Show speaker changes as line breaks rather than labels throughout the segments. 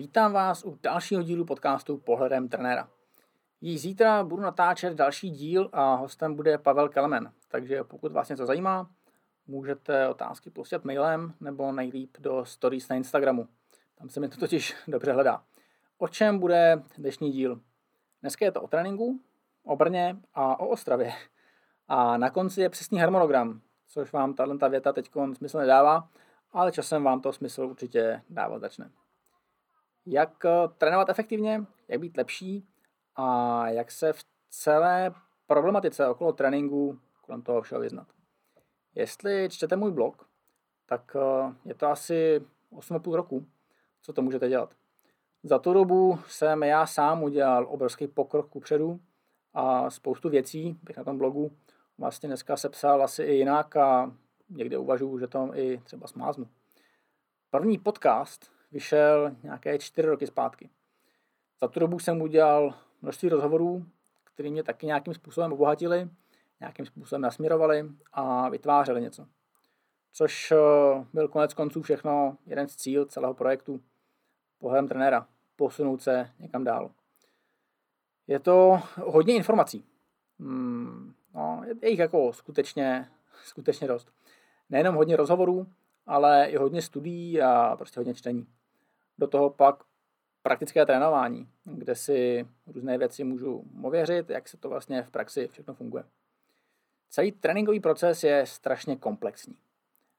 Vítám vás u dalšího dílu podcastu Pohledem trenéra. Již zítra budu natáčet další díl a hostem bude Pavel Kelmen. Takže pokud vás něco zajímá, můžete otázky poslat mailem nebo nejlíp do stories na Instagramu. Tam se mi to totiž dobře hledá. O čem bude dnešní díl? Dneska je to o tréninku, o Brně a o Ostravě. A na konci je přesný harmonogram, což vám tato věta teď smysl nedává, ale časem vám to smysl určitě dávat začne. Jak eh, trénovat efektivně, jak být lepší a jak se v celé problematice okolo tréninku kolem toho všeho vyznat. Jestli čtete můj blog, tak eh, je to asi 8,5 roku, co to můžete dělat. Za tu dobu jsem já sám udělal obrovský pokrok kupředu a spoustu věcí bych na tom blogu vlastně dneska sepsal asi i jinak a někde uvažuji, že to i třeba smáznu. První podcast vyšel nějaké čtyři roky zpátky. Za tu dobu jsem udělal množství rozhovorů, které mě taky nějakým způsobem obohatili, nějakým způsobem nasměrovali a vytvářeli něco. Což eh, byl konec konců všechno jeden z cíl celého projektu pohledem trenéra, posunout se někam dál. Je to hodně informací. Hmm, no, je jich jako skutečně, skutečně dost. Nejenom hodně rozhovorů, ale i hodně studií a prostě hodně čtení. Do toho pak praktické trénování, kde si různé věci můžu ověřit, jak se to vlastně v praxi všechno funguje. Celý tréninkový proces je strašně komplexní.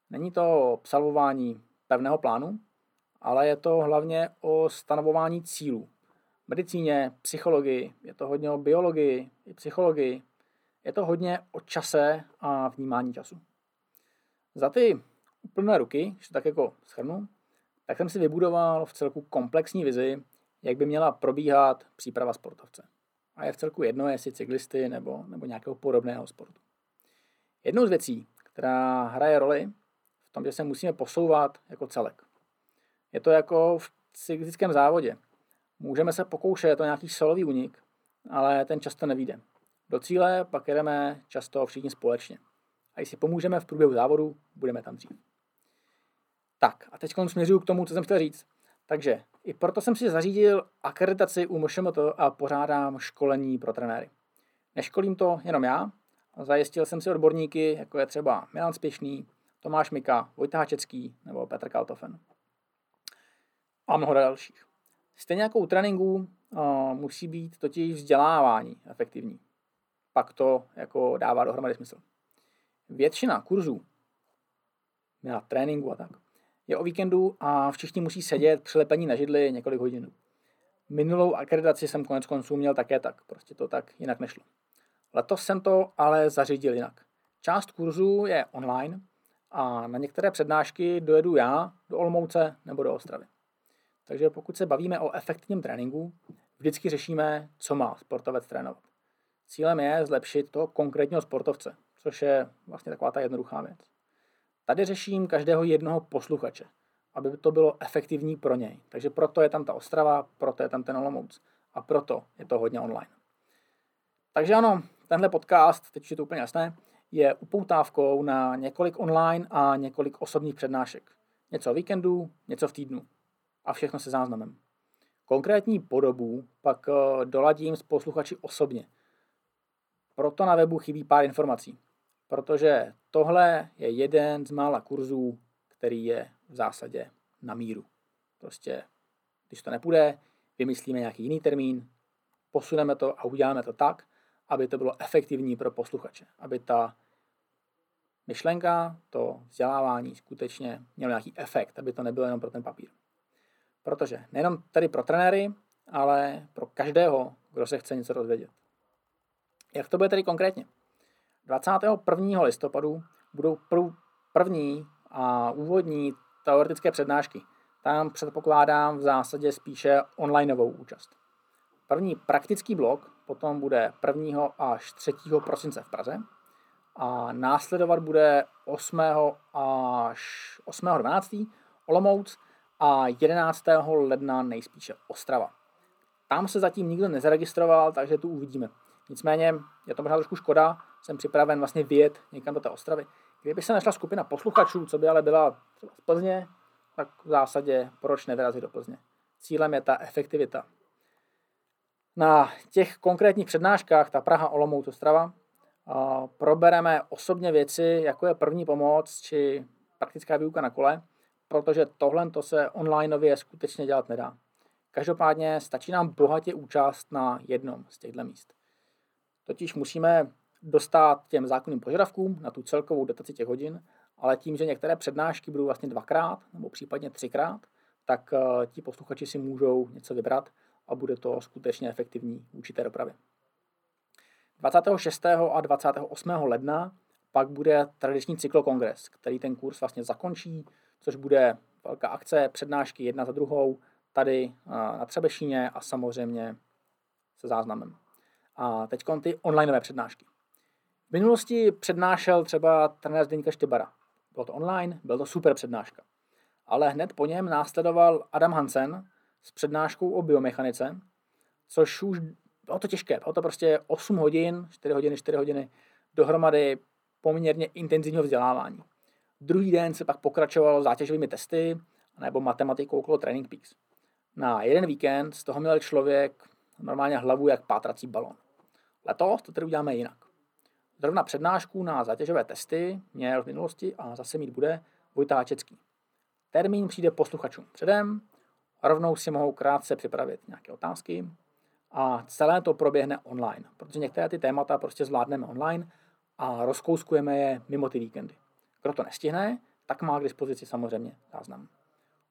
Není to obsahování pevného plánu, ale je to hlavně o stanovování cílů. V medicíně, psychologii, je to hodně o biologii i psychologii, je to hodně o čase a vnímání času. Za ty úplné ruky, že tak jako schrnu, tak jsem si vybudoval v celku komplexní vizi, jak by měla probíhat příprava sportovce. A je v celku jedno, jestli cyklisty nebo, nebo nějakého podobného sportu. Jednou z věcí, která hraje roli v tom, že se musíme posouvat jako celek. Je to jako v cyklistickém závodě. Můžeme se pokoušet o nějaký solový únik, ale ten často nevíde. Do cíle pak jedeme často všichni společně. A si pomůžeme v průběhu závodu, budeme tam dřív. Tak a teď směřuju k tomu, co jsem chtěl říct. Takže i proto jsem si zařídil akreditaci u MŠMT a pořádám školení pro trenéry. Neškolím to jenom já, zajistil jsem si odborníky, jako je třeba Milan Spěšný, Tomáš Mika, Vojta Hačecký nebo Petr Kaltofen. A mnoho dalších. Stejně jako u tréninku musí být totiž vzdělávání efektivní. Pak to jako dává dohromady smysl. Většina kurzů na tréninku a tak je o víkendu a všichni musí sedět přilepení na židli několik hodin. Minulou akreditaci jsem konec konců měl také tak, prostě to tak jinak nešlo. Letos jsem to ale zařídil jinak. Část kurzů je online a na některé přednášky dojedu já do Olmouce nebo do Ostravy. Takže pokud se bavíme o efektivním tréninku, vždycky řešíme, co má sportovec trénovat. Cílem je zlepšit toho konkrétního sportovce, což je vlastně taková ta jednoduchá věc. Tady řeším každého jednoho posluchače, aby to bylo efektivní pro něj. Takže proto je tam ta Ostrava, proto je tam ten Olomouc a proto je to hodně online. Takže ano, tenhle podcast, teď je to úplně jasné, je upoutávkou na několik online a několik osobních přednášek. Něco o víkendu, něco v týdnu. A všechno se záznamem. Konkrétní podobu pak eh, doladím s posluchači osobně. Proto na webu chybí pár informací protože tohle je jeden z mála kurzů, který je v zásadě na míru. Prostě, když to nepůjde, vymyslíme nějaký jiný termín, posuneme to a uděláme to tak, aby to bylo efektivní pro posluchače, aby ta myšlenka, to vzdělávání skutečně mělo nějaký efekt, aby to nebylo jenom pro ten papír. Protože nejenom tady pro trenéry, ale pro každého, kdo se chce něco dozvědět. Jak to bude tedy konkrétně? 21. listopadu budou prv, první a úvodní teoretické přednášky. Tam předpokládám v zásadě spíše onlineovou účast. První praktický blok potom bude 1. až 3. prosince v Praze a následovat bude 8. až 8. 12. Olomouc a 11. ledna nejspíše Ostrava. Tam se zatím nikdo nezaregistroval, takže tu uvidíme. Nicméně je to možná trošku škoda, jsem připraven vlastně vyjet někam do té Ostravy. Kdyby se našla skupina posluchačů, co by ale byla třeba z Plzně, tak v zásadě proč nevyrazit do Plzně. Cílem je ta efektivita. Na těch konkrétních přednáškách, ta Praha, Olomouc, Ostrava, probereme osobně věci, jako je první pomoc či praktická výuka na kole, protože tohle to se onlineově skutečně dělat nedá. Každopádně stačí nám bohatě účast na jednom z těchto míst. Totiž musíme dostat těm zákonným požadavkům na tu celkovou dotaci těch hodin, ale tím, že některé přednášky budou vlastně dvakrát nebo případně třikrát, tak eh, ti posluchači si můžou něco vybrat a bude to skutečně efektivní vůči té dopravě. 26. a 28. ledna pak bude tradiční cyklokongres, který ten kurz vlastně zakončí, což bude velká akce, přednášky jedna za druhou, tady eh, na Třebešíně a samozřejmě se záznamem. A teď ty onlineové přednášky. V minulosti přednášel třeba trenér Zdeňka Štybara. Bylo to online, byl to super přednáška. Ale hned po něm následoval Adam Hansen s přednáškou o biomechanice, což už bylo to těžké. Bylo to prostě 8 hodin, 4 hodiny, 4 hodiny dohromady poměrně intenzivního vzdělávání. Druhý den se pak pokračoval zátěžovými testy nebo matematikou okolo Training Peaks. Na jeden víkend z toho měl člověk normálně hlavu jak pátrací balon. Letos to tedy uděláme jinak. Zrovna přednášku na zátěžové testy měl v minulosti a zase mít bude Vojta Hačecký. Termín přijde posluchačům předem, rovnou si mohou krátce připravit nějaké otázky a celé to proběhne online, protože některé ty témata prostě zvládneme online a rozkouskujeme je mimo ty víkendy. Kdo to nestihne, tak má k dispozici samozřejmě záznam.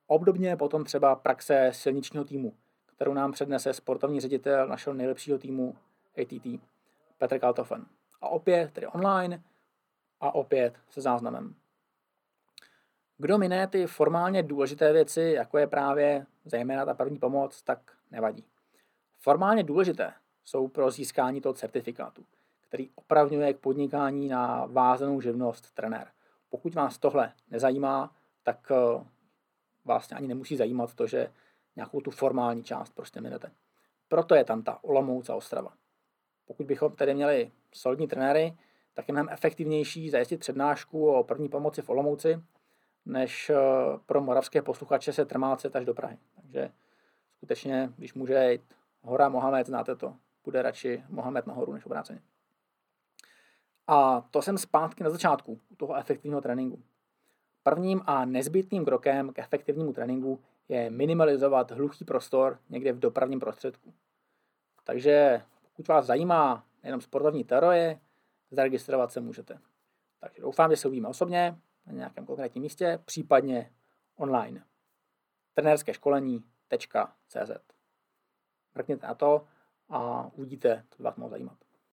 Obdobně potom třeba praxe silničního týmu, kterou nám přednese sportovní ředitel našeho nejlepšího týmu ATT, Petr Kaltofen. A opět tedy online a opět se záznamem. Kdo miné ty formálně důležité věci, jako je právě zejména ta první pomoc, tak nevadí. Formálně důležité jsou pro získání toho certifikátu, který opravňuje k podnikání na vázanou živnost trenér. Pokud vás tohle nezajímá, tak eh, vlastně ani nemusí zajímat to, že nějakou tu formální část prostě minete. Proto je tam ta Olomouc a Ostrava. Pokud bychom tedy měli solidní trenéry, tak je mnohem efektivnější zajistit přednášku o první pomoci v Olomouci, než eh, pro moravské posluchače se trmácet až do Prahy. Takže skutečně, když může jít hora Mohamed, znáte to, bude radši Mohamed nahoru než obráceně. A to jsem zpátky na začátku toho efektivního tréninku. Prvním a nezbytným krokem k efektivnímu tréninku je minimalizovat hluchý prostor někde v dopravním prostředku. Takže pokud vás zajímá jenom sportovní teorie, zaregistrovat se můžete. Takže doufám, že se uvidíme osobně na nějakém konkrétním místě, případně online. Trenérské školení.cz Mrkněte na to a uvidíte, co vás mohlo zajímat.